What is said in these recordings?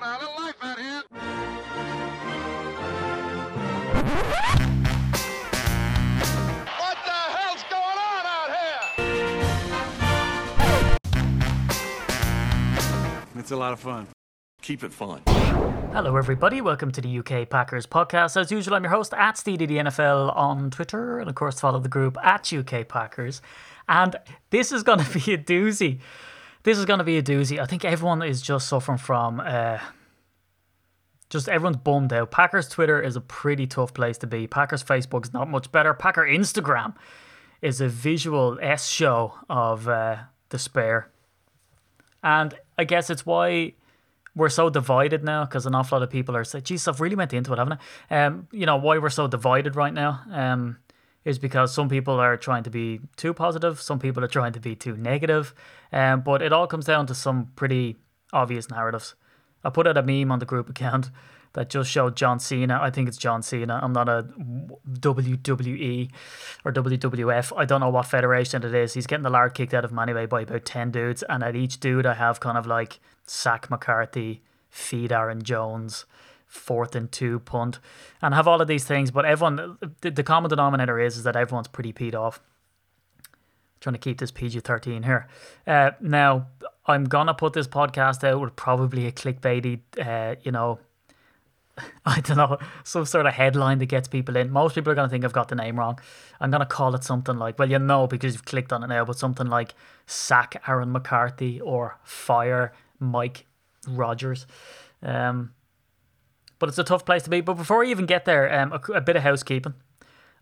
go. A little life out here. What the hell's going on out here? It's a lot of fun. Keep it fun. Hello, everybody. Welcome to the UK Packers podcast. As usual, I'm your host at SteedyDNFL on Twitter, and of course, follow the group at UK Packers. And this is going to be a doozy. This is going to be a doozy. I think everyone is just suffering from. Uh, just everyone's bummed out. Packers Twitter is a pretty tough place to be. Packers Facebook is not much better. Packer Instagram is a visual S show of uh, despair. And I guess it's why we're so divided now because an awful lot of people are saying, geez, I've really went into it, haven't I? Um, you know, why we're so divided right now um, is because some people are trying to be too positive, some people are trying to be too negative. Um, but it all comes down to some pretty obvious narratives. I put out a meme on the group account that just showed John Cena. I think it's John Cena. I'm not a WWE or WWF. I don't know what federation it is. He's getting the lard kicked out of him anyway by about 10 dudes. And at each dude, I have kind of like Sack McCarthy, feed Aaron Jones, fourth and two punt, and have all of these things. But everyone, the, the common denominator is, is that everyone's pretty peed off trying to keep this PG 13 here. Uh, now, I'm going to put this podcast out with probably a clickbaity, uh, you know, I don't know, some sort of headline that gets people in. Most people are going to think I've got the name wrong. I'm going to call it something like, well, you know, because you've clicked on it now, but something like Sack Aaron McCarthy or Fire Mike Rogers. Um, but it's a tough place to be. But before I even get there, um, a, a bit of housekeeping.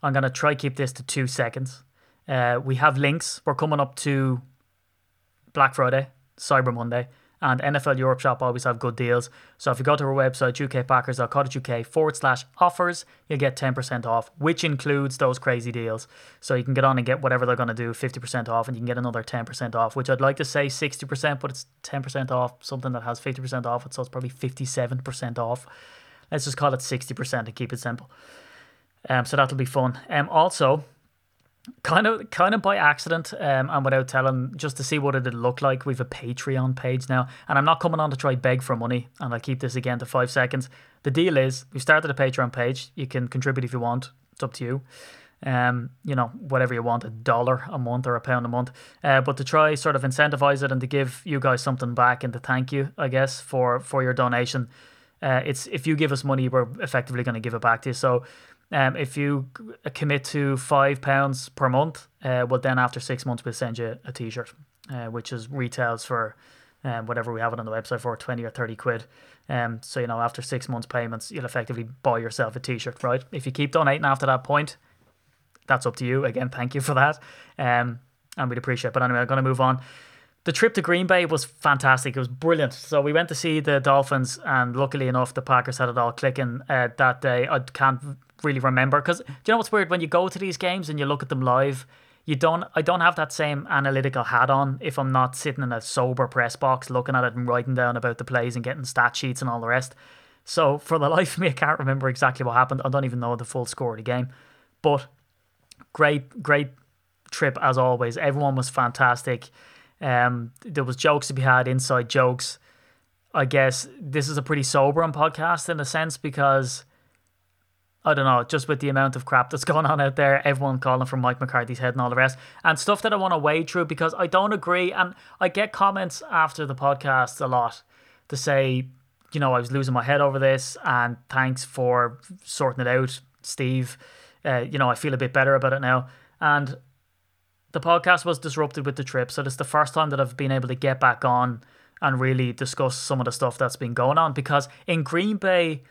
I'm going to try keep this to two seconds. Uh, we have links. We're coming up to Black Friday, Cyber Monday, and NFL Europe Shop always have good deals. So if you go to our website, ukpackers.co.uk forward slash offers, you'll get 10% off, which includes those crazy deals. So you can get on and get whatever they're going to do, 50% off, and you can get another 10% off, which I'd like to say 60%, but it's 10% off something that has 50% off it, so it's probably 57% off. Let's just call it 60% and keep it simple. Um, so that'll be fun. Um, also, kind of kind of by accident um, and without telling just to see what it'd look like we've a patreon page now and i'm not coming on to try beg for money and i'll keep this again to five seconds the deal is we started a patreon page you can contribute if you want it's up to you um, you know, whatever you want, a dollar a month or a pound a month. Uh, but to try sort of incentivize it and to give you guys something back and to thank you, I guess, for for your donation. Uh, it's if you give us money, we're effectively going to give it back to you. So um, if you commit to five pounds per month, uh, well, then after six months, we'll send you a T-shirt, uh, which is retails for um, whatever we have it on the website for twenty or thirty quid. Um, so you know, after six months payments, you'll effectively buy yourself a T-shirt, right? If you keep donating after that point, that's up to you. Again, thank you for that, um, and we'd appreciate. it. But anyway, I'm going to move on. The trip to Green Bay was fantastic. It was brilliant. So we went to see the Dolphins, and luckily enough, the Packers had it all clicking uh, that day. I can't really remember because do you know what's weird when you go to these games and you look at them live you don't I don't have that same analytical hat on if I'm not sitting in a sober press box looking at it and writing down about the plays and getting stat sheets and all the rest so for the life of me I can't remember exactly what happened I don't even know the full score of the game but great great trip as always everyone was fantastic um there was jokes to be had inside jokes I guess this is a pretty sobering podcast in a sense because I don't know, just with the amount of crap that's going on out there, everyone calling for Mike McCarthy's head and all the rest, and stuff that I want to wade through because I don't agree. And I get comments after the podcast a lot to say, you know, I was losing my head over this, and thanks for sorting it out, Steve. Uh, you know, I feel a bit better about it now. And the podcast was disrupted with the trip, so it's the first time that I've been able to get back on and really discuss some of the stuff that's been going on because in Green Bay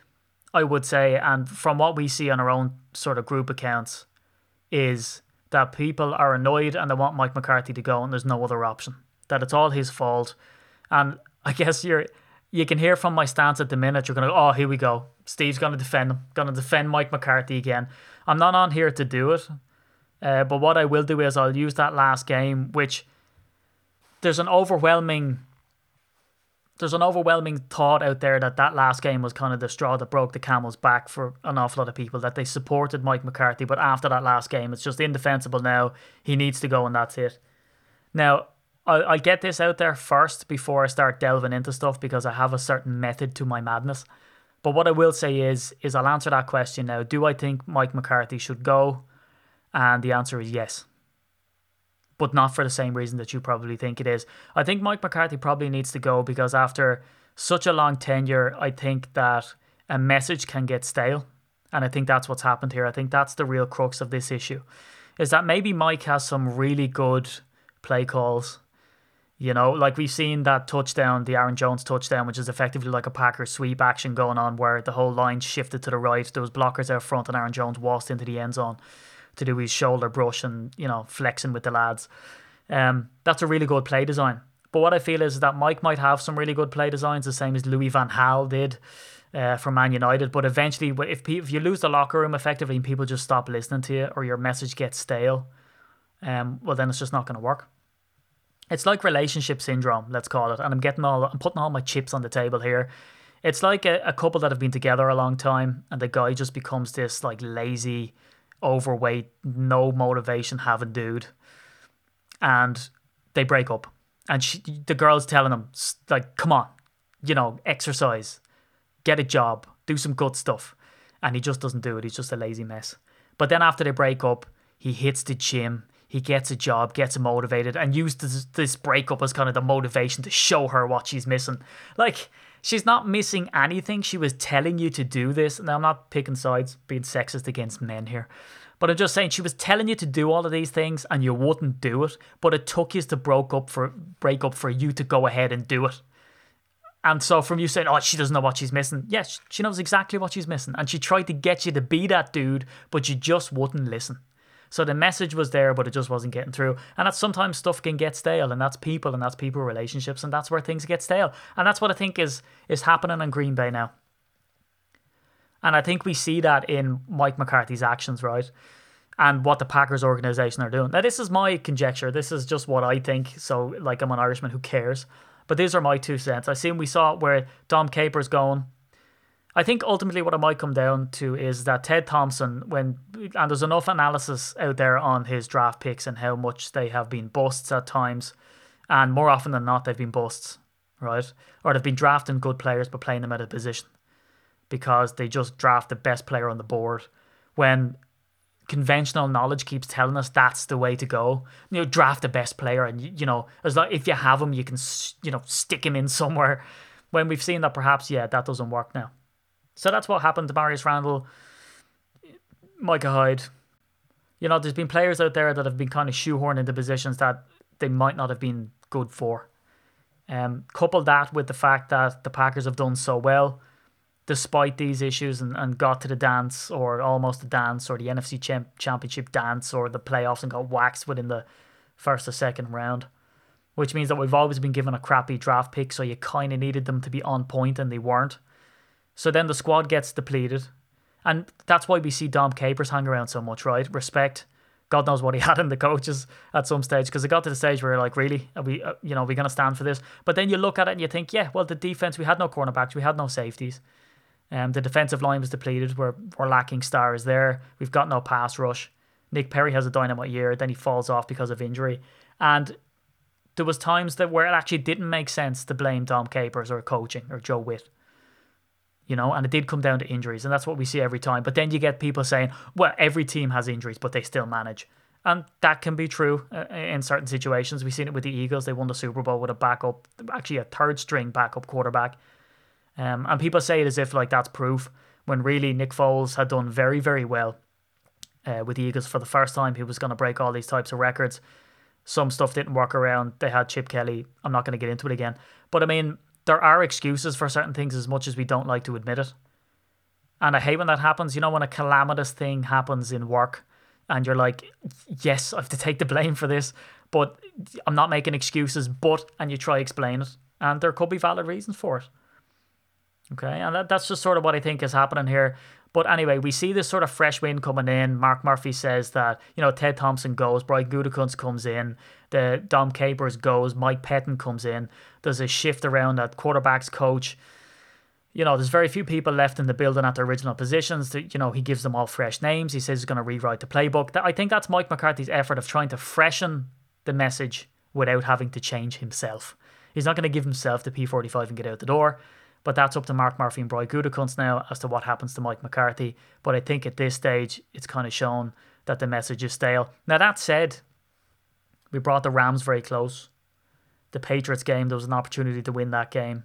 I would say, and from what we see on our own sort of group accounts, is that people are annoyed and they want Mike McCarthy to go, and there's no other option. That it's all his fault, and I guess you're you can hear from my stance at the minute. You're gonna, go, oh, here we go. Steve's gonna defend him. Gonna defend Mike McCarthy again. I'm not on here to do it, uh, but what I will do is I'll use that last game, which there's an overwhelming there's an overwhelming thought out there that that last game was kind of the straw that broke the camel's back for an awful lot of people that they supported Mike McCarthy, but after that last game, it's just indefensible now. He needs to go, and that's it. Now, I'll, I'll get this out there first before I start delving into stuff because I have a certain method to my madness. But what I will say is, is I'll answer that question now. Do I think Mike McCarthy should go? And the answer is yes. But not for the same reason that you probably think it is. I think Mike McCarthy probably needs to go because after such a long tenure, I think that a message can get stale. And I think that's what's happened here. I think that's the real crux of this issue. Is that maybe Mike has some really good play calls. You know, like we've seen that touchdown, the Aaron Jones touchdown, which is effectively like a Packer sweep action going on where the whole line shifted to the right. There was blockers out front and Aaron Jones waltzed into the end zone to do his shoulder brush and, you know, flexing with the lads. Um, that's a really good play design. But what I feel is that Mike might have some really good play designs, the same as Louis Van Gaal did uh, for Man United. But eventually, if, if you lose the locker room effectively and people just stop listening to you or your message gets stale, um, well, then it's just not going to work. It's like relationship syndrome, let's call it. And I'm getting all, I'm putting all my chips on the table here. It's like a, a couple that have been together a long time, and the guy just becomes this like lazy, overweight, no motivation having dude, and they break up. And she, the girl's telling him like, "Come on, you know, exercise, get a job, do some good stuff," and he just doesn't do it. He's just a lazy mess. But then after they break up, he hits the gym he gets a job, gets motivated, and uses this breakup as kind of the motivation to show her what she's missing. Like, she's not missing anything. She was telling you to do this. Now, I'm not picking sides, being sexist against men here. But I'm just saying she was telling you to do all of these things and you wouldn't do it. But it took you to broke up for break up for you to go ahead and do it. And so from you saying, oh, she doesn't know what she's missing. Yes, she knows exactly what she's missing. And she tried to get you to be that dude, but you just wouldn't listen. So the message was there, but it just wasn't getting through. And that sometimes stuff can get stale, and that's people, and that's people relationships, and that's where things get stale. And that's what I think is is happening in Green Bay now. And I think we see that in Mike McCarthy's actions, right? And what the Packers organization are doing. Now, this is my conjecture. This is just what I think. So, like, I'm an Irishman, who cares? But these are my two cents. I seen we saw where Dom Capers going I think ultimately what it might come down to is that Ted Thompson, when and there's enough analysis out there on his draft picks and how much they have been busts at times, and more often than not they've been busts, right? Or they've been drafting good players but playing them out of position because they just draft the best player on the board when conventional knowledge keeps telling us that's the way to go. You know, draft the best player, and you know, as like if you have him, you can you know stick him in somewhere. When we've seen that, perhaps yeah, that doesn't work now. So that's what happened to Marius Randall, Micah Hyde. You know, there's been players out there that have been kind of shoehorned into positions that they might not have been good for. Um, couple that with the fact that the Packers have done so well despite these issues and, and got to the dance or almost the dance or the NFC champ- championship dance or the playoffs and got waxed within the first or second round. Which means that we've always been given a crappy draft pick, so you kind of needed them to be on point and they weren't. So then the squad gets depleted. And that's why we see Dom Capers hang around so much, right? Respect. God knows what he had in the coaches at some stage because it got to the stage where you're like, really, are we, uh, you know, are we going to stand for this? But then you look at it and you think, yeah, well, the defense, we had no cornerbacks, we had no safeties. Um, the defensive line was depleted. We're, we're lacking stars there. We've got no pass rush. Nick Perry has a dynamite year, then he falls off because of injury. And there was times that where it actually didn't make sense to blame Dom Capers or coaching or Joe Whitt you know, and it did come down to injuries, and that's what we see every time. But then you get people saying, well, every team has injuries, but they still manage. And that can be true uh, in certain situations. We've seen it with the Eagles. They won the Super Bowl with a backup, actually a third string backup quarterback. Um, and people say it as if like that's proof, when really Nick Foles had done very, very well uh, with the Eagles for the first time. He was going to break all these types of records. Some stuff didn't work around. They had Chip Kelly. I'm not going to get into it again. But I mean, there are excuses for certain things as much as we don't like to admit it. And I hate when that happens. You know, when a calamitous thing happens in work and you're like, yes, I have to take the blame for this, but I'm not making excuses, but, and you try explain it. And there could be valid reasons for it. Okay, and that, that's just sort of what I think is happening here. But anyway, we see this sort of fresh wind coming in. Mark Murphy says that, you know, Ted Thompson goes, Brian Gutekunst comes in, the Dom Capers goes, Mike Pettine comes in. There's a shift around at quarterback's coach. You know, there's very few people left in the building at their original positions. That, you know, he gives them all fresh names. He says he's going to rewrite the playbook. I think that's Mike McCarthy's effort of trying to freshen the message without having to change himself. He's not going to give himself the P45 and get out the door, but that's up to Mark Murphy and Brian Gutekunst now as to what happens to Mike McCarthy. But I think at this stage, it's kind of shown that the message is stale. Now, that said, we brought the Rams very close. The Patriots game, there was an opportunity to win that game.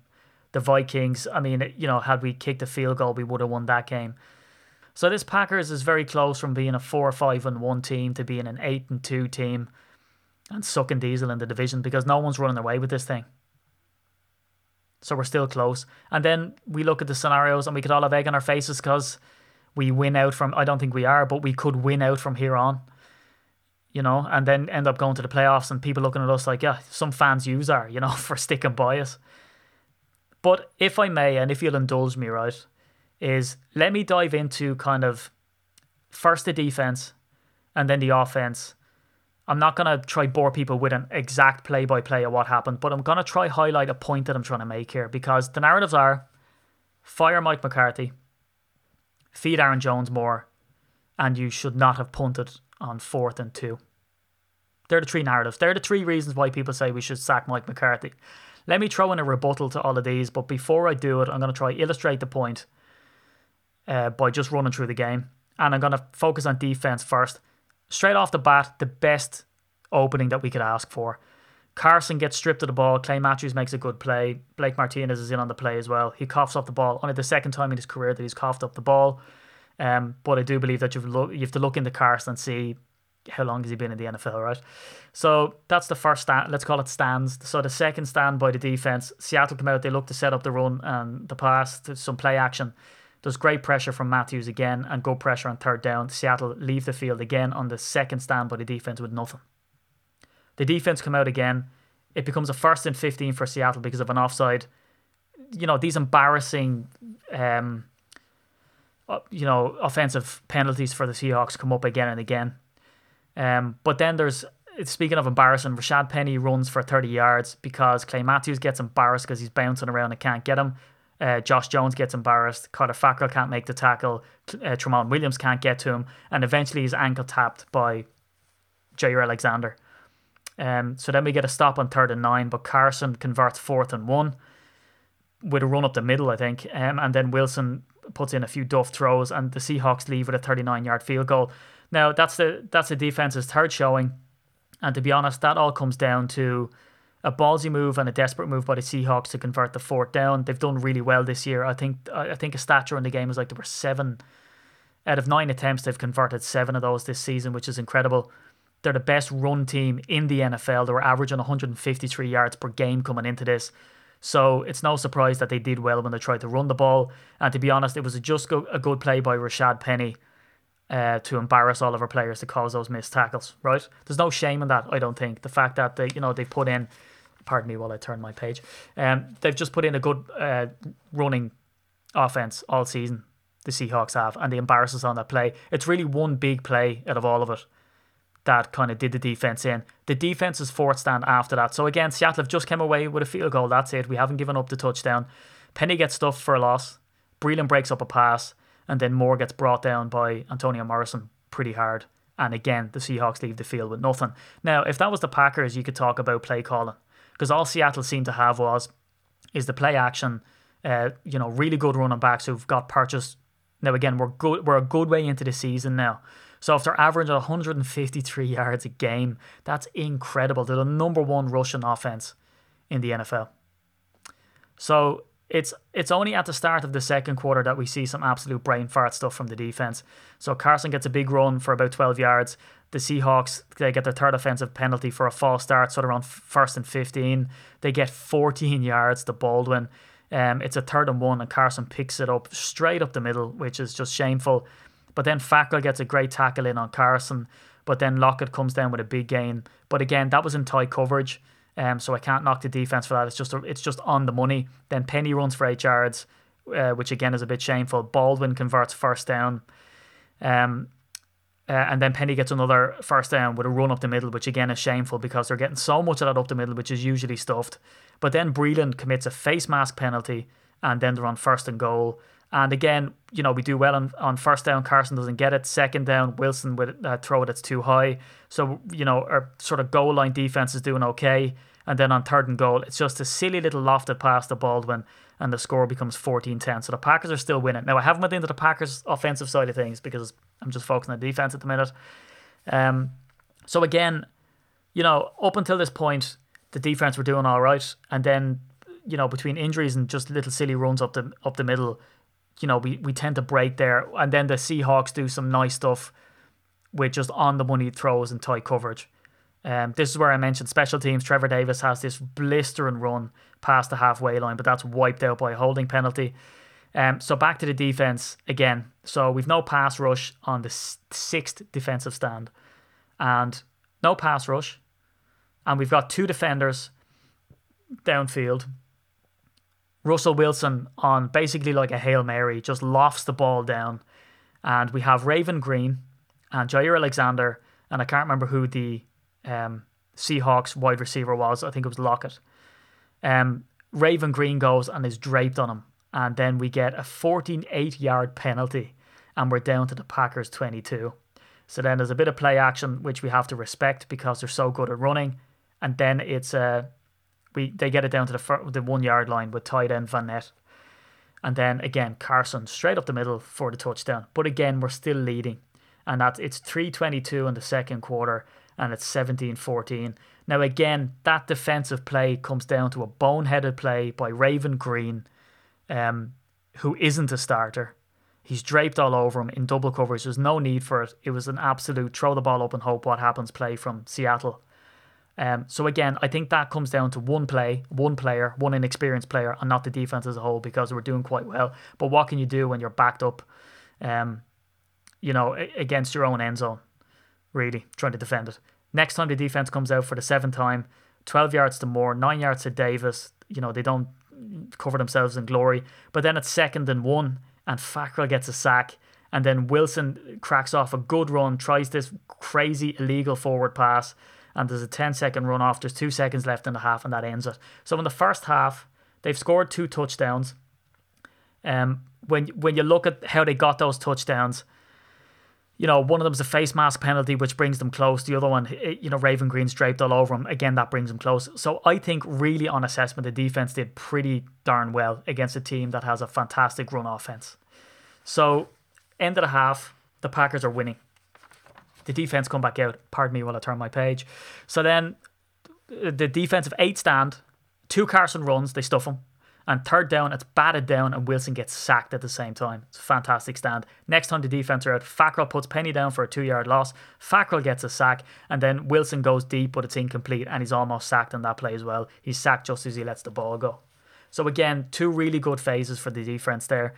The Vikings, I mean, you know, had we kicked a field goal, we would have won that game. So this Packers is very close from being a four, five, and one team to being an eight and two team and sucking diesel in the division because no one's running away with this thing. So we're still close. And then we look at the scenarios and we could all have egg on our faces because we win out from, I don't think we are, but we could win out from here on. You know, and then end up going to the playoffs and people looking at us like, yeah, some fans use are, you know, for sticking by us. But if I may, and if you'll indulge me, right, is let me dive into kind of first the defense and then the offense. I'm not going to try bore people with an exact play by play of what happened, but I'm going to try highlight a point that I'm trying to make here because the narratives are fire Mike McCarthy, feed Aaron Jones more, and you should not have punted on fourth and two. They're the three narratives. They're the three reasons why people say we should sack Mike McCarthy. Let me throw in a rebuttal to all of these, but before I do it, I'm going to try illustrate the point uh, by just running through the game. And I'm going to focus on defense first. Straight off the bat, the best opening that we could ask for. Carson gets stripped of the ball. Clay Matthews makes a good play. Blake Martinez is in on the play as well. He coughs up the ball. Only the second time in his career that he's coughed up the ball. Um, but I do believe that you've lo- you have to look into Carson and see how long has he been in the NFL, right? So that's the first stand. Let's call it stands. So the second stand by the defense. Seattle come out. They look to set up the run and the pass some play action. There's great pressure from Matthews again and good pressure on third down. Seattle leave the field again on the second stand by the defense with nothing. The defense come out again. It becomes a first and 15 for Seattle because of an offside. You know, these embarrassing, um, uh, you know, offensive penalties for the Seahawks come up again and again. Um, but then there's, speaking of embarrassing, Rashad Penny runs for 30 yards because Clay Matthews gets embarrassed because he's bouncing around and can't get him. Uh, Josh Jones gets embarrassed. Kyler Fackrell can't make the tackle. Uh, Tramon Williams can't get to him. And eventually he's ankle tapped by Jaire Alexander. Um, so then we get a stop on third and nine, but Carson converts fourth and one with a run up the middle, I think. Um, and then Wilson puts in a few duff throws, and the Seahawks leave with a 39 yard field goal. Now, that's the, that's the defense's third showing. And to be honest, that all comes down to a ballsy move and a desperate move by the Seahawks to convert the fourth down. They've done really well this year. I think I think a stature in the game is like there were seven out of nine attempts. They've converted seven of those this season, which is incredible. They're the best run team in the NFL. They were averaging 153 yards per game coming into this. So it's no surprise that they did well when they tried to run the ball. And to be honest, it was just a good play by Rashad Penny uh, to embarrass all of our players to cause those missed tackles. Right? There's no shame in that. I don't think the fact that they, you know, they put in pardon me while I turn my page. Um, they've just put in a good uh, running offense all season. The Seahawks have, and they embarrass us on that play. It's really one big play out of all of it that kind of did the defense in. The defense is fourth stand after that. So again, Seattle have just came away with a field goal. That's it. We haven't given up the touchdown. Penny gets stuffed for a loss. Breeland breaks up a pass, and then Moore gets brought down by Antonio Morrison pretty hard. And again, the Seahawks leave the field with nothing. Now, if that was the Packers, you could talk about play calling because all Seattle seemed to have was is the play action. Uh, you know, really good running backs who've got purchased. Now again, we're good. We're a good way into the season now. So if they're averaging 153 yards a game, that's incredible. They're the number one rushing offense in the NFL. So it's it's only at the start of the second quarter that we see some absolute brain fart stuff from the defense. So Carson gets a big run for about 12 yards the Seahawks they get their third offensive penalty for a false start, sort of around first and fifteen. They get 14 yards to Baldwin. Um, it's a third and one, and Carson picks it up straight up the middle, which is just shameful. But then Fackrell gets a great tackle in on Carson. But then Lockett comes down with a big gain. But again, that was in tight coverage, um, so I can't knock the defense for that. It's just a, it's just on the money. Then Penny runs for eight yards, uh, which again is a bit shameful. Baldwin converts first down. Um, uh, and then Penny gets another first down with a run up the middle, which again is shameful because they're getting so much of that up the middle, which is usually stuffed. But then Breeland commits a face mask penalty, and then they're on first and goal. And again, you know, we do well on, on first down. Carson doesn't get it. Second down, Wilson with a throw that's too high. So, you know, our sort of goal line defense is doing okay. And then on third and goal, it's just a silly little lofted pass to Baldwin, and the score becomes 14 10. So the Packers are still winning. Now, I haven't went into the Packers' offensive side of things because I'm just focusing on defense at the minute. Um, so again, you know, up until this point, the defense were doing all right, and then you know between injuries and just little silly runs up the up the middle, you know, we, we tend to break there. And then the Seahawks do some nice stuff with just on the money throws and tight coverage. Um, this is where I mentioned special teams. Trevor Davis has this blistering run past the halfway line, but that's wiped out by a holding penalty. Um, so back to the defense again. So we've no pass rush on the sixth defensive stand, and no pass rush, and we've got two defenders downfield Russell Wilson on basically like a Hail Mary, just lofts the ball down. And we have Raven Greene and Jaire Alexander, and I can't remember who the um, Seahawks wide receiver was. I think it was Lockett. Um, Raven Greene goes and is draped on him. And then we get a 14 8 yard penalty, and we're down to the Packers 22. So then there's a bit of play action, which we have to respect because they're so good at running. And then it's a we they get it down to the fir- the one yard line with tight end Vannett. And then again, Carson straight up the middle for the touchdown. But again, we're still leading. And that's it's 322 in the second quarter and it's 17-14. Now again, that defensive play comes down to a boneheaded play by Raven Greene, um, who isn't a starter. He's draped all over him in double coverage. There's no need for it. It was an absolute throw the ball up and hope what happens play from Seattle. Um, so again, I think that comes down to one play, one player, one inexperienced player, and not the defense as a whole because we're doing quite well. But what can you do when you're backed up, um, you know, against your own end zone, really trying to defend it. Next time the defense comes out for the seventh time, 12 yards to Moore, nine yards to Davis. You know, they don't cover themselves in glory. But then it's second and one, and Fackrell gets a sack. And then Wilson cracks off a good run, tries this crazy illegal forward pass and there's a 10 second run off. There's two seconds left in the half, and that ends it. So in the first half, they've scored two touchdowns. Um, when when you look at how they got those touchdowns, you know, one of them's a face mask penalty, which brings them close. The other one, eh, you know, Raven Greene's draped all over him. Again, that brings them close. So I think, really, on assessment, the defense did pretty darn well against a team that has a fantastic run offense. So, end of the half, the Packers are winning. The defense come back out. Pardon me while I turn my page. So then the defensive eight stand, two Carson runs, they stuff him. And third down, it's batted down, and Wilson gets sacked at the same time. It's a fantastic stand. Next time the defense are out, Fackrell puts Penny down for a two yard loss. Fackrell gets a sack, and then Wilson goes deep, but it's incomplete, and he's almost sacked on that play as well. He's sacked just as he lets the ball go. So, again, two really good phases for the defense there.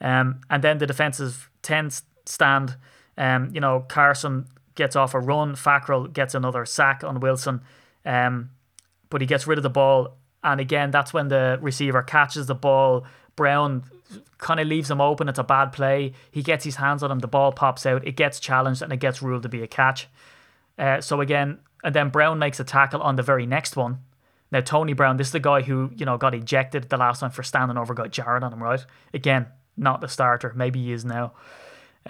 Um, and then the defensive 10 stand. Um, you know, Carson gets off a run. Fackrell gets another sack on Wilson, um, but he gets rid of the ball. And again, that's when the receiver catches the ball. Brown kind of leaves him open. It's a bad play. He gets his hands on him. The ball pops out. It gets challenged and it gets ruled to be a catch. Uh, so again, and then Brown makes a tackle on the very next one. Now Tony Brown, this is the guy who you know got ejected the last time for standing over got jarred on him, right? Again, not the starter. Maybe he is now.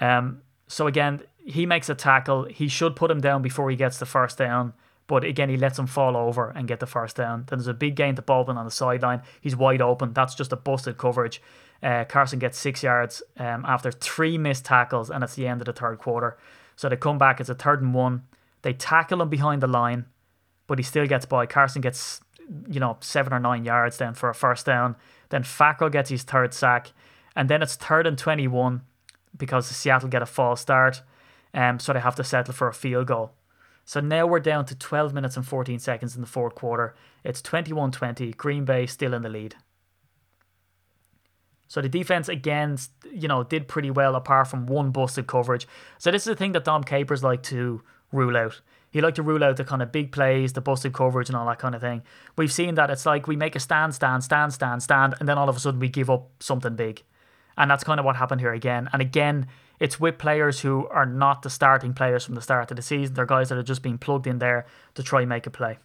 Um, so again, he makes a tackle. He should put him down before he gets the first down. But again, he lets him fall over and get the first down. Then there's a big gain to Baldwin on the sideline. He's wide open. That's just a busted coverage. Uh, Carson gets six yards um, after three missed tackles, and it's the end of the third quarter. So they come back. It's a third and one. They tackle him behind the line, but he still gets by. Carson gets, you know, seven or nine yards then for a first down. Then Fackrell gets his third sack, and then it's third and twenty-one because Seattle get a false start, um, so they have to settle for a field goal. So now we're down to 12 minutes and 14 seconds in the fourth quarter. It's 21 20. Green Bay still in the lead. So the defense again, you know, did pretty well apart from one busted coverage. So this is the thing that Dom Capers like to rule out. He like to rule out the kind of big plays, the busted coverage, and all that kind of thing. We've seen that it's like we make a stand, stand, stand, stand, stand, and then all of a sudden we give up something big. And that's kind of what happened here again. And again, it's with players who are not the starting players from the start of the season. They're guys that are just being plugged in there to try and make a play.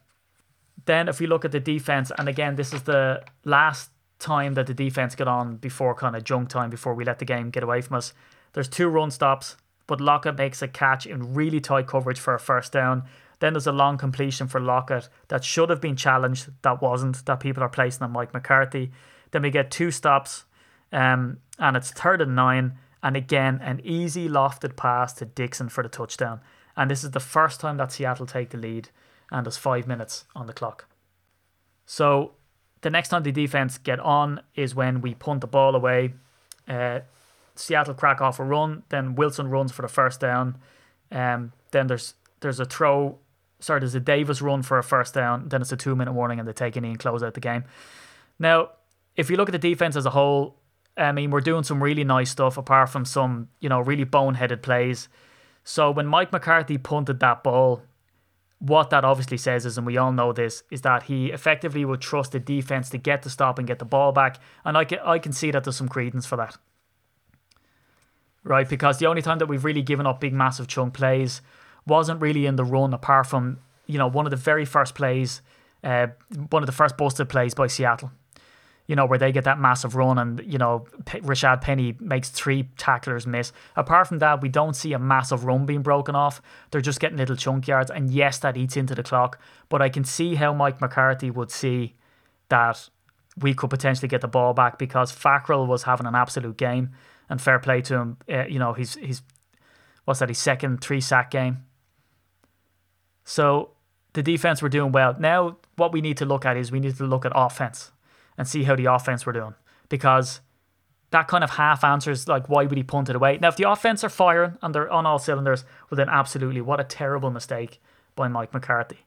Then, if we look at the defense, and again, this is the last time that the defense got on before kind of junk time, before we let the game get away from us. There's two run stops, but Lockett makes a catch in really tight coverage for a first down. Then there's a long completion for Lockett that should have been challenged, that wasn't, that people are placing on Mike McCarthy. Then we get two stops, um, and it's third and nine. And again, an easy lofted pass to Dickson for the touchdown. And this is the first time that Seattle take the lead, and there's five minutes on the clock. So the next time the defense get on is when we punt the ball away. Uh, Seattle crack off a run, then Wilson runs for the first down. Um, then there's there's a throw. Sorry, there's a Davis run for a first down. Then it's a two minute warning, and they take it and close out the game. Now, if you look at the defense as a whole, I mean, we're doing some really nice stuff apart from some, you know, really boneheaded plays. So when Mike McCarthy punted that ball, what that obviously says is, and we all know this, is that he effectively would trust the defense to get the stop and get the ball back. And I can, I can see that there's some credence for that. Right? Because the only time that we've really given up big, massive chunk plays wasn't really in the run, apart from, you know, one of the very first plays, uh, one of the first busted plays by Seattle you know, where they get that massive run and, you know, P- Rashad Penny makes three tacklers miss. Apart from that, we don't see a massive run being broken off. They're just getting little chunk yards. And yes, that eats into the clock. But I can see how Mike McCarthy would see that we could potentially get the ball back because Fackrell was having an absolute game. And fair play to him. Uh, you know, he's, he's, what's that, his second three sack game. So the defense were doing well. Now, what we need to look at is we need to look at offense and see how the offense were doing because that kind of half answers like why would he punt it away. Now, if the offense are firing and they're on all cylinders, well, then absolutely, what a terrible mistake by Mike McCarthy.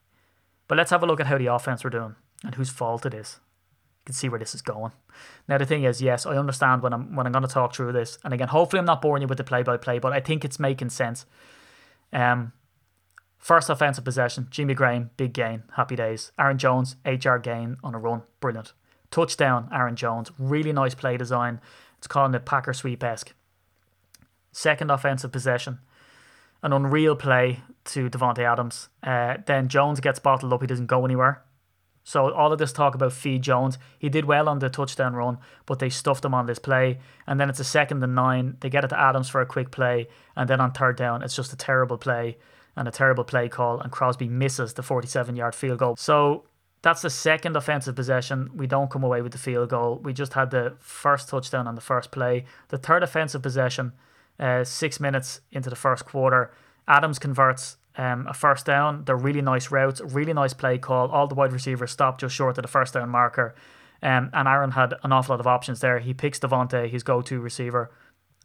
But let's have a look at how the offense were doing and whose fault it is. You can see where this is going. Now, the thing is, yes, I understand when I'm when I'm going to talk through this, and again, hopefully, I'm not boring you with the play-by-play, but I think it's making sense. Um, first offensive possession, Jimmy Graham, big gain, happy days. Aaron Jones, HR gain on a run, brilliant. Touchdown, Aaron Jones. Really nice play design. It's calling it Packer sweep esque. Second offensive possession. An unreal play to Davante Adams. Uh, then Jones gets bottled up. He doesn't go anywhere. So all of this talk about feed Jones, he did well on the touchdown run, but they stuffed him on this play. And then it's a second and nine. They get it to Adams for a quick play, and then on third down, it's just a terrible play and a terrible play call, and Crosby misses the 47 yard field goal. So that's the second offensive possession. We don't come away with the field goal. We just had the first touchdown on the first play. The third offensive possession, uh, six minutes into the first quarter, Adams converts um, a first down. They're really nice routes, really nice play call. All the wide receivers stopped just short of the first down marker. Um, and Aaron had an awful lot of options there. He picks Davante, his go to receiver,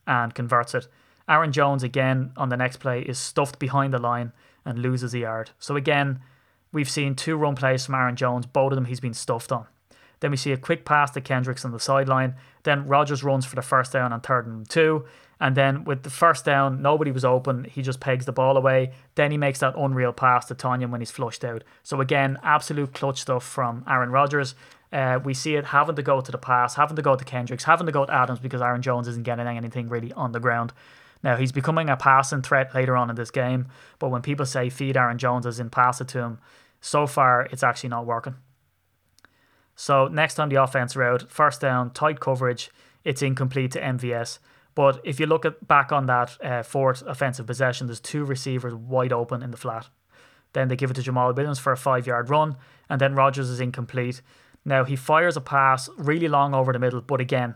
and converts it. Aaron Jones, again, on the next play, is stuffed behind the line and loses a yard. So, again, We've seen two run plays from Aaron Jones, both of them he's been stuffed on. Then we see a quick pass to Kendricks on the sideline. Then Rodgers runs for the first down on third and two. And then with the first down, nobody was open. He just pegs the ball away. Then he makes that unreal pass to Tonyan when he's flushed out. So again, absolute clutch stuff from Aaron Rodgers. Uh, we see it having to go to the pass, having to go to Kendricks, having to go to Adams because Aaron Jones isn't getting anything really on the ground. Now he's becoming a passing threat later on in this game, but when people say feed Aaron Jones as in pass it to him, so far, it's actually not working. So next on the offense route, first down, tight coverage, it's incomplete to MVS. But if you look at back on that uh, fourth offensive possession, there's two receivers wide open in the flat. Then they give it to Jamaal Williams for a five yard run, and then Rodgers is incomplete. Now he fires a pass really long over the middle, but again,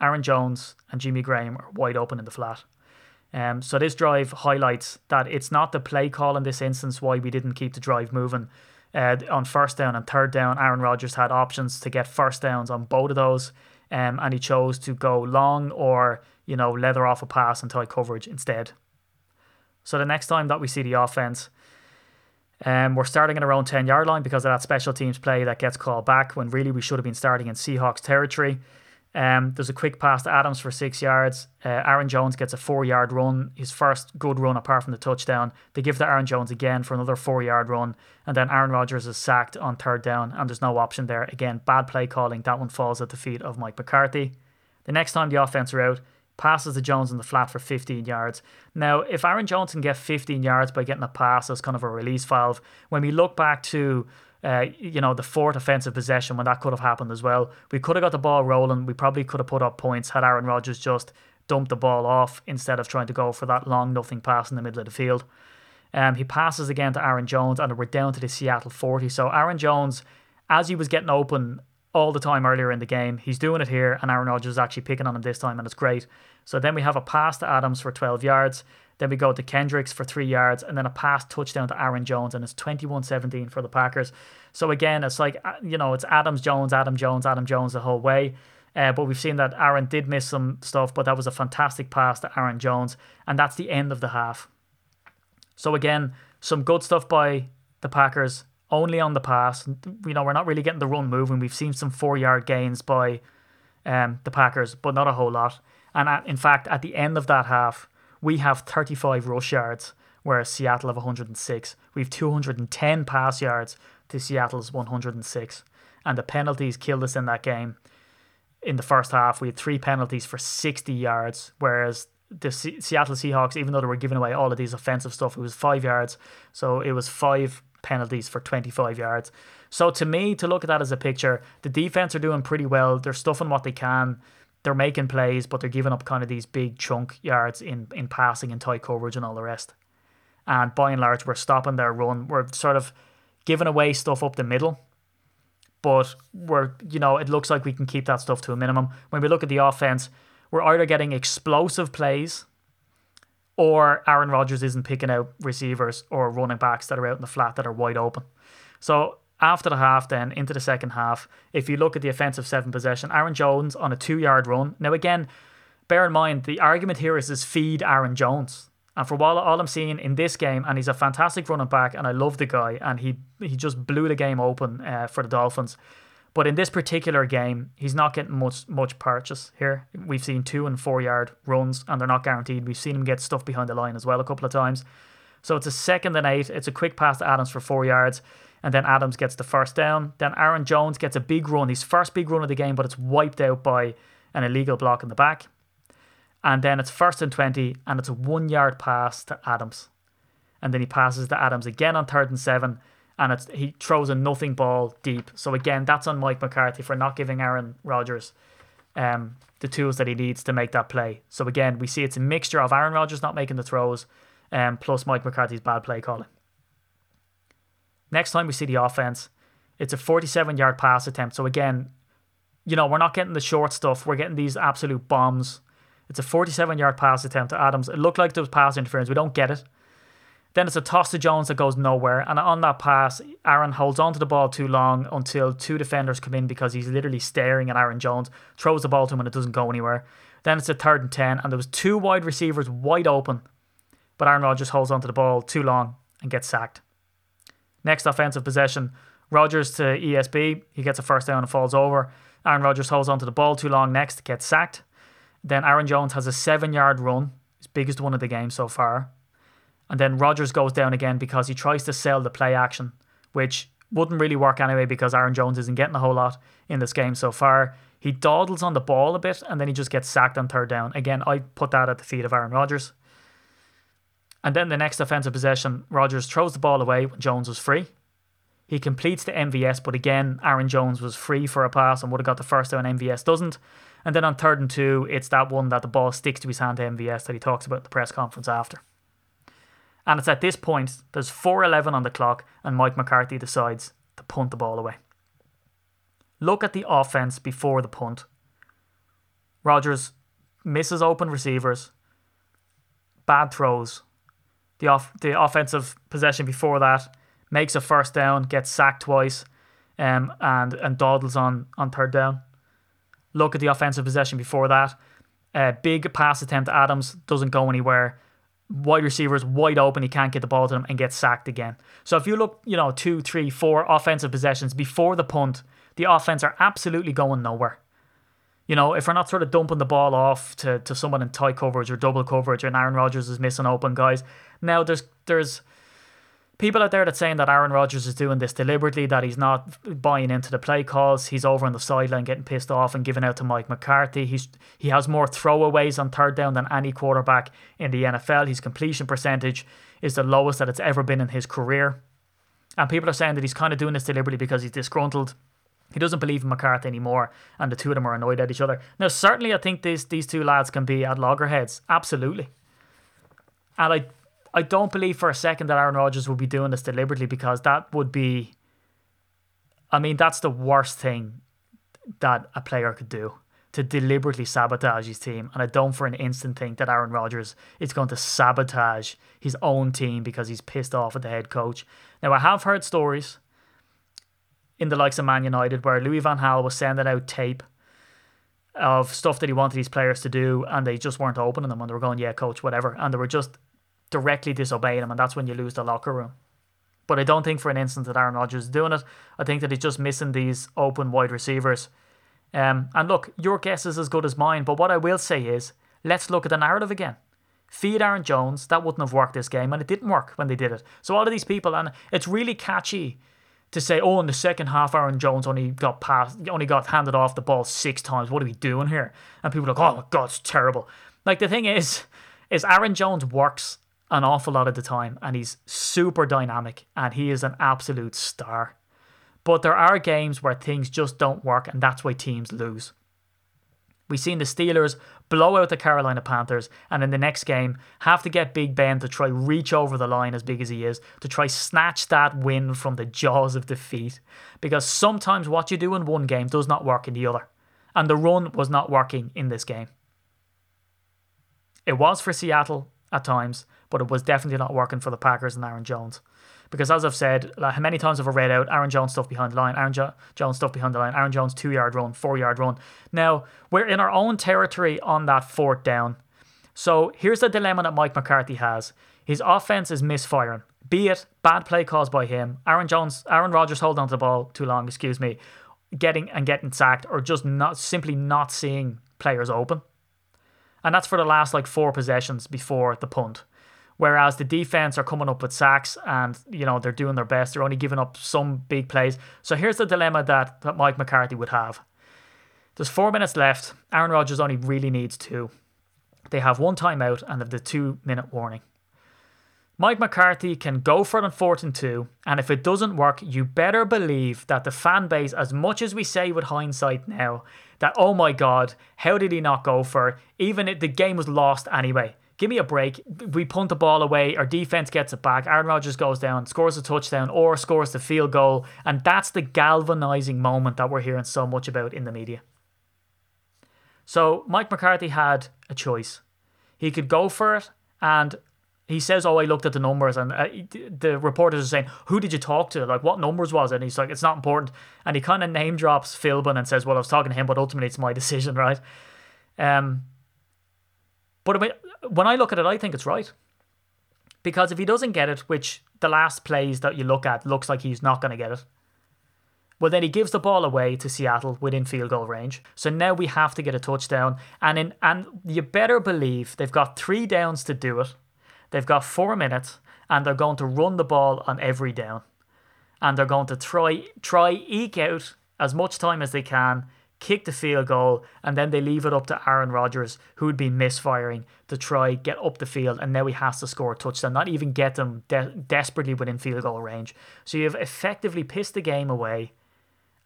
Aaron Jones and Jimmy Graham are wide open in the flat. Um, so this drive highlights that it's not the play call in this instance why we didn't keep the drive moving. Uh, on first down and third down, Aaron Rodgers had options to get first downs on both of those, um, and he chose to go long or you know leather off a pass and tight coverage instead. So the next time that we see the offense, um, we're starting at own 10 yard line because of that special teams play that gets called back when really we should have been starting in Seahawks territory. Um, there's a quick pass to Adams for six yards. Uh, Aaron Jones gets a four yard run, his first good run apart from the touchdown. They give to Aaron Jones again for another four yard run, and then Aaron Rodgers is sacked on third down, and there's no option there. Again, bad play calling. That one falls at the feet of Mike McCarthy. The next time the offense are out, passes to Jones in the flat for 15 yards. Now, if Aaron Jones can get 15 yards by getting a pass as kind of a release valve, when we look back to uh, you know, the fourth offensive possession when that could have happened as well. We could have got the ball rolling. We probably could have put up points had Aaron Rodgers just dumped the ball off instead of trying to go for that long nothing pass in the middle of the field. Um, he passes again to Aaron Jones, and we're down to the Seattle 40. So Aaron Jones, as he was getting open all the time earlier in the game, he's doing it here, and Aaron Rodgers is actually picking on him this time, and it's great. So then we have a pass to Adams for 12 yards. Then we go to Kendricks for three yards, and then a pass touchdown to Aaron Jones, and it's 21 17 for the Packers. So again, it's like, uh, you know, it's Adams Jones, Adam Jones, Adam Jones the whole way. Uh, but we've seen that Aaron did miss some stuff, but that was a fantastic pass to Aaron Jones, and that's the end of the half. So again, some good stuff by the Packers, only on the pass. You know, we're not really getting the run moving. We've seen some four yard gains by um, the Packers, but not a whole lot. And in fact, at the end of that half, we have 35 rush yards, whereas Seattle have 106. We have 210 pass yards to Seattle's 106. And the penalties killed us in that game. In the first half, we had three penalties for 60 yards, whereas the C- Seattle Seahawks, even though they were giving away all of these offensive stuff, it was five yards. So it was five penalties for 25 yards. So to me, to look at that as a picture, the defense are doing pretty well. They're stuffing what they can. They're making plays, but they're giving up kind of these big chunk yards in, in passing and tight coverage and all the rest. And by and large, we're stopping their run. We're sort of giving away stuff up the middle. But we're, you know, it looks like we can keep that stuff to a minimum. When we look at the offense, we're either getting explosive plays or Aaron Rodgers isn't picking out receivers or running backs that are out in the flat that are wide open. So after the half, then into the second half, if you look at the offensive seven possession, Aaron Jones on a two yard run. Now, again, bear in mind the argument here is is feed Aaron Jones. And for all, all I'm seeing in this game, and he's a fantastic running back, and I love the guy, and he he just blew the game open uh, for the Dolphins. But in this particular game, he's not getting much much purchase here. We've seen two and four yard runs, and they're not guaranteed. We've seen him get stuff behind the line as well a couple of times. So it's a second and eight. It's a quick pass to Adams for four yards and then Adams gets the first down. Then Aaron Jones gets a big run, his first big run of the game, but it's wiped out by an illegal block in the back. And then it's first and 20, and it's a one yard pass to Adams. And then he passes to Adams again on third and seven, and it's he throws a nothing ball deep. So again, that's on Mike McCarthy for not giving Aaron Rodgers um, the tools that he needs to make that play. So again, we see it's a mixture of Aaron Rodgers not making the throws, um, plus Mike McCarthy's bad play calling. Next time we see the offense, it's a 47 yard pass attempt. So again, you know, we're not getting the short stuff. We're getting these absolute bombs. It's a 47 yard pass attempt to Adams. It looked like there was pass interference. We don't get it. Then it's a toss to Jones that goes nowhere. And on that pass, Aaron holds onto the ball too long until two defenders come in because he's literally staring at Aaron Jones, throws the ball to him and it doesn't go anywhere. Then it's a third and 10, and there was two wide receivers wide open. But Aaron Rodgers just holds onto the ball too long and gets sacked. Next offensive possession, Rodgers to ESB. He gets a first down and falls over. Aaron Rodgers holds onto the ball too long next, gets sacked. Then Aaron Jones has a seven yard run, his biggest one of the game so far. And then Rodgers goes down again because he tries to sell the play action, which wouldn't really work anyway because Aaron Jones isn't getting a whole lot in this game so far. He dawdles on the ball a bit and then he just gets sacked on third down. Again, I put that at the feet of Aaron Rodgers. And then the next offensive possession, Rodgers throws the ball away when Jones was free. He completes the MVS, but again, Aaron Jones was free for a pass and would have got the first down. MVS doesn't. And then on third and two, it's that one that the ball sticks to his hand to MVS that he talks about at the press conference after. And it's at this point, there's 4.11 on the clock, and Mike McCarthy decides to punt the ball away. Look at the offense before the punt. Rodgers misses open receivers, bad throws, the off the offensive possession before that makes a first down, gets sacked twice, um, and and dawdles on on third down. Look at the offensive possession before that. Uh, big pass attempt Adams doesn't go anywhere. Wide receivers wide open, he can't get the ball to them and gets sacked again. So if you look, you know, two, three, four offensive possessions before the punt, the offense are absolutely going nowhere. You know, if we're not sort of dumping the ball off to, to someone in tight coverage or double coverage and Aaron Rodgers is missing open guys, now there's there's people out there that saying that Aaron Rodgers is doing this deliberately, that he's not buying into the play calls. He's over on the sideline getting pissed off and giving out to Mike McCarthy. He's he has more throwaways on third down than any quarterback in the NFL. His completion percentage is the lowest that it's ever been in his career. And people are saying that he's kind of doing this deliberately because he's disgruntled. He doesn't believe in McCarthy anymore, and the two of them are annoyed at each other. Now, certainly, I think these these two lads can be at loggerheads, absolutely. And I, I don't believe for a second that Aaron Rodgers would be doing this deliberately because that would be. I mean, that's the worst thing that a player could do to deliberately sabotage his team. And I don't for an instant think that Aaron Rodgers is going to sabotage his own team because he's pissed off at the head coach. Now, I have heard stories in the likes of Man United where Louis Van Gaal was sending out tape of stuff that he wanted these players to do and they just weren't opening them and they were going, yeah, coach, whatever. And they were just directly disobeying him. And that's when you lose the locker room. But I don't think for an instant that Aaron Rodgers is doing it. I think that he's just missing these open wide receivers um, and look, your guess is as good as mine, but what I will say is let's look at the narrative again. Feed Aaron Jones, that wouldn't have worked this game, and it didn't work when they did it. So all of these people, and it's really catchy to say, oh, in the second half, Aaron Jones only got passed, only got handed off the ball six times. What are we doing here? And people are like, oh my god, it's terrible. Like the thing is, is Aaron Jones works an awful lot of the time, and he's super dynamic, and he is an absolute star. But there are games where things just don't work, and that's why teams lose. We've seen the Steelers blow out the Carolina Panthers, and in the next game, have to get Big Ben to try reach over the line as big as he is to try snatch that win from the jaws of defeat. Because sometimes what you do in one game does not work in the other, and the run was not working in this game. It was for Seattle at times, but it was definitely not working for the Packers and Aaron Jones. Because as I've said, like, how many times have I read out Aaron Jones stuff behind the line, Aaron jo- Jones stuff behind the line, Aaron Jones two yard run, four yard run. Now, we're in our own territory on that fourth down. So here's the dilemma that Mike McCarthy has. His offense is misfiring, be it bad play caused by him, Aaron Jones, Aaron Rodgers holding on to the ball too long, excuse me, getting and getting sacked, or just not simply not seeing players open. And that's for the last like four possessions before the punt. Whereas the defense are coming up with sacks and, you know, they're doing their best. They're only giving up some big plays. So here's the dilemma that, that Mike McCarthy would have. There's four minutes left. Aaron Rodgers only really needs two. They have one timeout and have the two minute warning. Mike McCarthy can go for it on fourth and two, and if it doesn't work, you better believe that the fan base, as much as we say with hindsight now, that oh my god, how did he not go for it? Even if the game was lost anyway. Give me a break. We punt the ball away. Our defense gets it back. Aaron Rodgers goes down, scores a touchdown, or scores the field goal. And that's the galvanizing moment that we're hearing so much about in the media. So Mike McCarthy had a choice. He could go for it, and he says, "Oh, I looked at the numbers," and uh, the reporters are saying, "Who did you talk to? Like, what numbers was it?" And he's like, "It's not important." And he kind of name drops Philbin and says, "Well, I was talking to him, but ultimately it's my decision, right?" Um, but when I look at it, I think it's right. Because if he doesn't get it, which the last plays that you look at looks like he's not going to get it, well, then he gives the ball away to Seattle within field goal range. So now we have to get a touchdown. And in and you better believe they've got three downs to do it. They've got four minutes, and they're going to run the ball on every down. And they're going to try try eke out as much time as they can kick the field goal, and then they leave it up to Aaron Rodgers, who'd been misfiring, to try get up the field, and now he has to score a touchdown, not even get them de- desperately within field goal range. So you've effectively pissed the game away.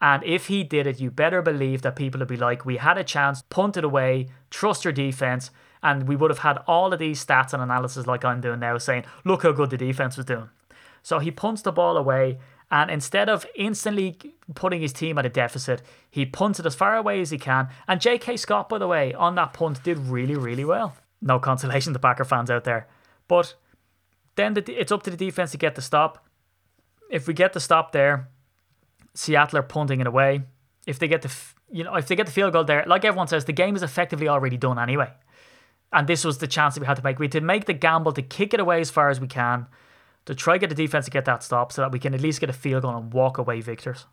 And if he did it, you better believe that people would be like, we had a chance, punt it away, trust your defense, and we would have had all of these stats and analysis like I'm doing now saying, look how good the defense was doing. So he punts the ball away, and instead of instantly putting his team at a deficit, he punts it as far away as he can. And J.K. Scott, by the way, on that punt did really, really well. No consolation to Packer fans out there. But then the, it's up to the defense to get the stop. If we get the stop there, Seattle are punting it away. If they get the you know if they get the field goal there, like everyone says, the game is effectively already done anyway. And this was the chance that we had to make. We had to make the gamble to kick it away as far as we can to try to get the defense to get that stop so that we can at least get a field goal and walk away victors.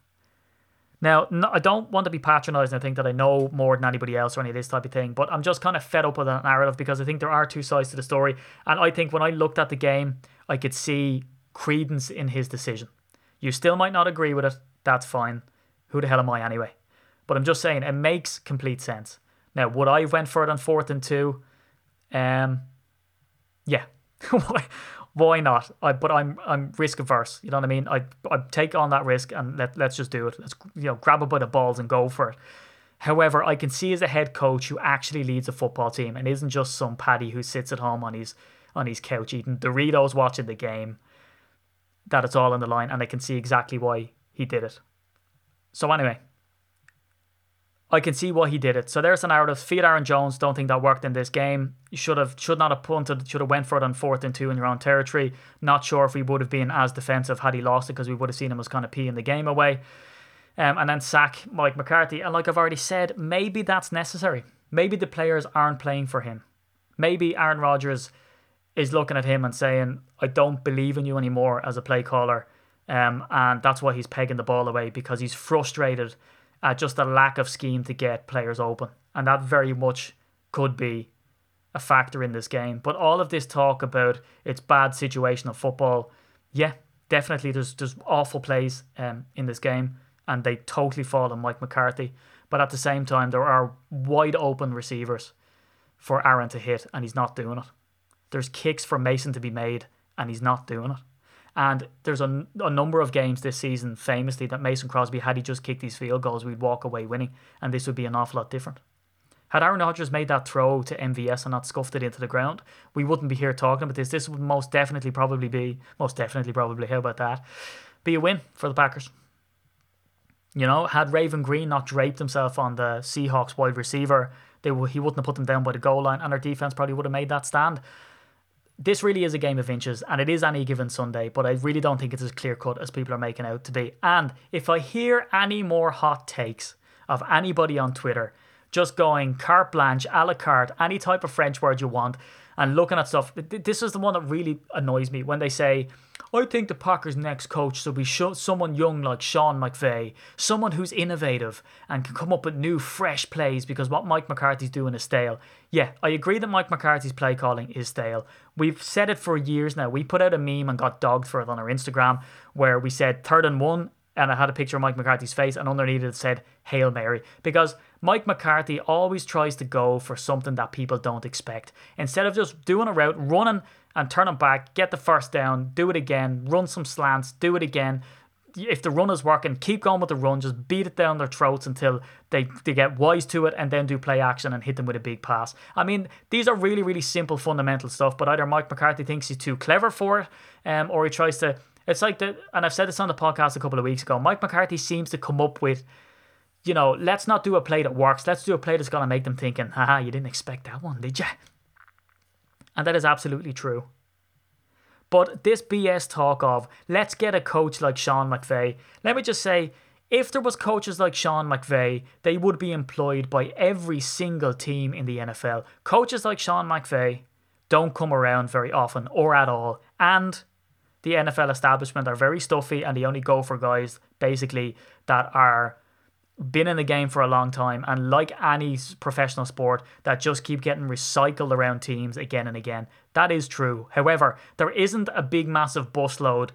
Now, no, I don't want to be patronising. I think that I know more than anybody else or any of this type of thing, but I'm just kind of fed up with that narrative because I think there are two sides to the story. And I think when I looked at the game, I could see credence in his decision. You still might not agree with it. That's fine. Who the hell am I anyway? But I'm just saying it makes complete sense. Now, would I have went for it on fourth and two? Um, yeah. why not? I, but I'm I'm risk averse. You know what I mean? I I take on that risk and let let's just do it. Let's you know grab a bit of balls and go for it. However, I can see as a head coach who actually leads a football team and isn't just some paddy who sits at home on his on his couch eating Doritos watching the game. That it's all on the line, and I can see exactly why he did it. So anyway, I can see why he did it. So there's the narrative. Feed Aaron Jones. Don't think that worked in this game. You should have should not have punted. Should have went for it on fourth and two in your own territory. Not sure if we would have been as defensive had he lost it because we would have seen him as kind of peeing the game away. Um, and then sack Mike McCarthy. And like I've already said, maybe that's necessary. Maybe the players aren't playing for him. Maybe Aaron Rodgers is looking at him and saying, "I don't believe in you anymore as a play caller." Um, and that's why he's pegging the ball away because he's frustrated uh, just a lack of scheme to get players open. And that very much could be a factor in this game. But all of this talk about its bad situation of football, yeah, definitely there's there's awful plays um, in this game and they totally fall on Mike McCarthy. But at the same time, there are wide open receivers for Aaron to hit and he's not doing it. There's kicks for Mason to be made and he's not doing it. And there's a, a number of games this season, famously, that Mason Crosby, had he just kicked these field goals, we'd walk away winning, and this would be an awful lot different. Had Aaron Rodgers made that throw to MVS and not scuffed it into the ground, we wouldn't be here talking about this. This would most definitely probably be, most definitely probably, how about that? Be a win for the Packers. You know, had Raven Greene not draped himself on the Seahawks wide receiver, they he wouldn't have put them down by the goal line, and our defense probably would have made that stand this really is a game of inches and it is any given Sunday, but I really don't think it's as clear cut as people are making out to be. And if I hear any more hot takes of anybody on Twitter just going carte blanche, a la carte, any type of French word you want, and looking at stuff, this is the one that really annoys me when they say, I think the Packers' next coach should be someone young like Sean McVay, someone who's innovative and can come up with new, fresh plays because what Mike McCarthy's doing is stale. Yeah, I agree that Mike McCarthy's play calling is stale. We've said it for years now. We put out a meme and got dogged for it on our Instagram where we said third and one and I had a picture of Mike McCarthy's face, and underneath it said Hail Mary. Because Mike McCarthy always tries to go for something that people don't expect. Instead of just doing a route, running and turn them back, get the first down, do it again, run some slants, do it again. If the run is working, keep going with the run, just beat it down their throats until they, they get wise to it and then do play action and hit them with a big pass. I mean, these are really, really simple fundamental stuff, but either Mike McCarthy thinks he's too clever for it um, or he tries to it's like the, and I've said this on the podcast a couple of weeks ago. Mike McCarthy seems to come up with, you know, let's not do a play that works. Let's do a play that's gonna make them thinking, haha, you didn't expect that one, did you? And that is absolutely true. But this BS talk of let's get a coach like Sean McVay, let me just say, if there was coaches like Sean McVay, they would be employed by every single team in the NFL. Coaches like Sean McVay don't come around very often or at all. And the NFL establishment are very stuffy and they only go for guys basically that are been in the game for a long time and like any professional sport that just keep getting recycled around teams again and again. That is true. However, there isn't a big massive busload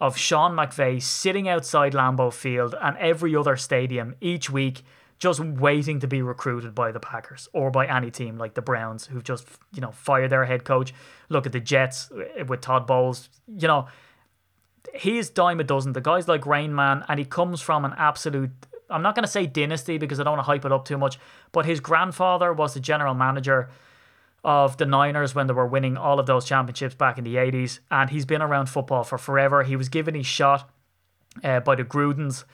of Sean McVay sitting outside Lambeau Field and every other stadium each week just waiting to be recruited by the Packers or by any team like the Browns who've just, you know, fired their head coach. Look at the Jets uh, with Todd Bowles. You know, he's dime a dozen. The guy's like Rain Man, and he comes from an absolute. I'm not going to say dynasty because I don't want to hype it up too much, but his grandfather was the general manager of the Niners when they were winning all of those championships back in the 80s, and he's been around football for forever. He was given his shot uh, by the Grudens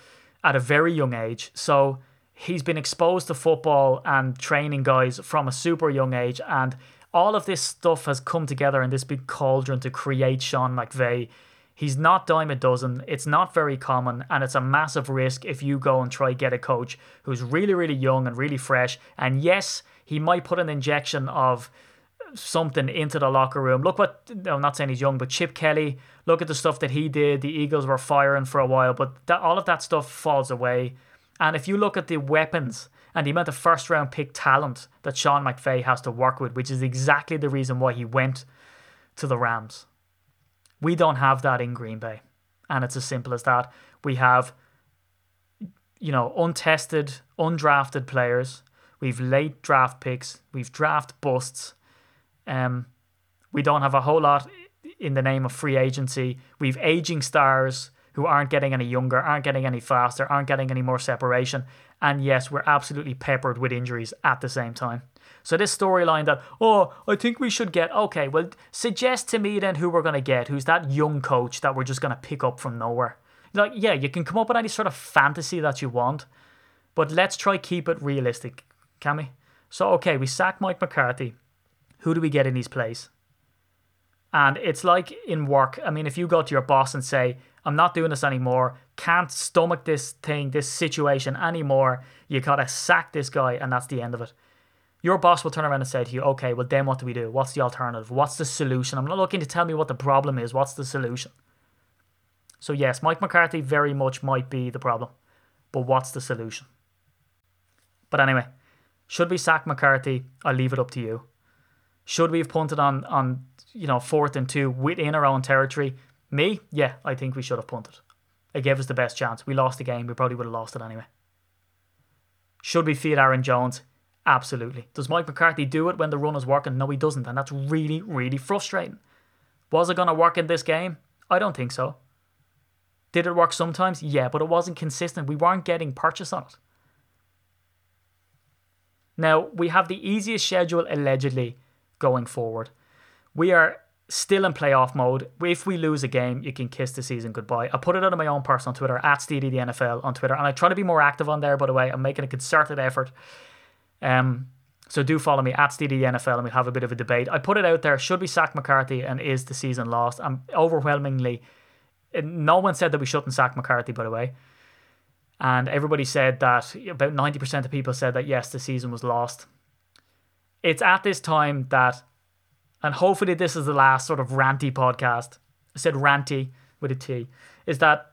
at a very young age. So he's been exposed to football and training guys from a super young age and all of this stuff has come together in this big cauldron to create Sean McVay. He's not dime a dozen. It's not very common, and it's a massive risk if you go and try get a coach who's really, really young and really fresh. And yes, he might put an injection of something into the locker room. Look what I'm not saying he's young, but Chip Kelly. Look at the stuff that he did. The Eagles were firing for a while, but that, all of that stuff falls away. And if you look at the weapons and the amount of first round pick talent that Sean McVay has to work with, which is exactly the reason why he went to the Rams, we don't have that in Green Bay. And it's as simple as that. We have, you know, untested, undrafted players. We've late draft picks. We've draft busts. Um, we don't have a whole lot in the name of free agency. We've aging stars who aren't getting any younger, aren't getting any faster, aren't getting any more separation. And yes, we're absolutely peppered with injuries at the same time. So this storyline that, oh, I think we should get, okay, well, suggest to me then who we're going to get, who's that young coach that we're just going to pick up from nowhere. Like, yeah, you can come up with any sort of fantasy that you want, but let's try keep it realistic, can we? So, okay, we sack Mike McCarthy. Who do we get in his place? And it's like in work. I mean, if you go to your boss and say, I'm not doing this anymore, can't stomach this thing, this situation anymore, you gotta sack this guy, and that's the end of it your boss will turn around and say to you, okay, well, then what do we do? What's the alternative? What's the solution? I'm not looking to tell me what the problem is. What's the solution? So, yes, Mike McCarthy very much might be the problem. But what's the solution? But anyway, should we sack McCarthy? I'll leave it up to you. Should we have punted on, on you know, fourth and two within our own territory? Me? Yeah, I think we should have punted. It gave us the best chance. We lost the game. We probably would have lost it anyway. Should we feed Aaron Jones? Absolutely. Does Mike McCarthy do it when the run is working? No, he doesn't, and that's really, really frustrating. Was it going to work in this game? I don't think so. Did it work sometimes? Yeah, but it wasn't consistent. We weren't getting purchase on it. Now, we have the easiest schedule allegedly going forward. We are still in playoff mode. If we lose a game, you can kiss the season goodbye. I put it out on my own personal Twitter, at Steedy the NFL on Twitter, and I try to be more active on there, by the way. I'm making a concerted effort um, so do follow me at Steedy NFL and we'll have a bit of a debate. I put it out there: should we sack McCarthy and is the season lost? I'm overwhelmingly. No one said that we shouldn't sack McCarthy, by the way. And everybody said that about 90% of people said that yes, the season was lost. It's at this time that, and hopefully this is the last sort of ranty podcast. I said ranty with a T, is that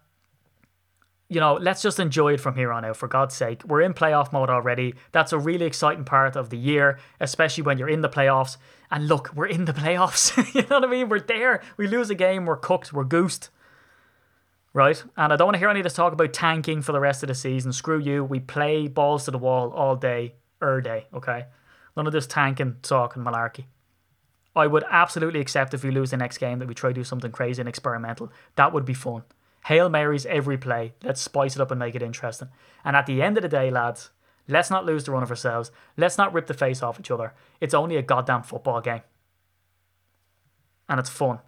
you know, let's just enjoy it from here on out, for God's sake. We're in playoff mode already. That's a really exciting part of the year, especially when you're in the playoffs. And look, we're in the playoffs. you know what I mean? We're there. We lose a game, we're cooked, we're goosed. Right? And I don't want to hear any of this talk about tanking for the rest of the season. Screw you. We play balls to the wall all day, er day, okay? None of this tanking talk and malarkey. I would absolutely accept if we lose the next game that we try to do something crazy and experimental. That would be fun. Hail Marys every play. Let's spice it up and make it interesting. And at the end of the day, lads, let's not lose the run of ourselves. Let's not rip the face off each other. It's only a goddamn football game. And it's fun.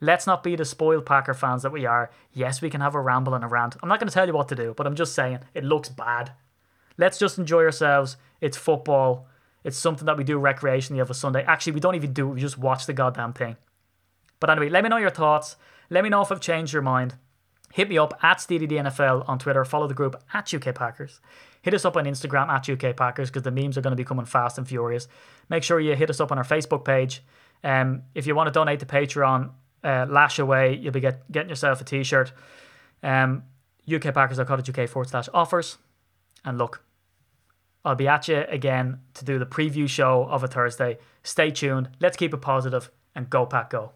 Let's not be the spoiled Packer fans that we are. Yes, we can have a ramble and a rant. I'm not going to tell you what to do, but I'm just saying it looks bad. Let's just enjoy ourselves. It's football. It's something that we do recreationally of a Sunday. Actually, we don't even do it. We just watch the goddamn thing. But anyway, let me know your thoughts. Let me know if I've changed your mind hit me up at SteedyDNFL on Twitter. Follow the group at UK Packers. Hit us up on Instagram at UK Packers because the memes are going to be coming fast and furious. Make sure you hit us up on our Facebook page. Um, if you want to donate to Patreon, uh, lash away. You'll be get, getting yourself a t-shirt. Um, UK Packers are called UK forward slash offers. And look, I'll be at you again to do the preview show of a Thursday. Stay tuned. Let's keep it positive and go pack go.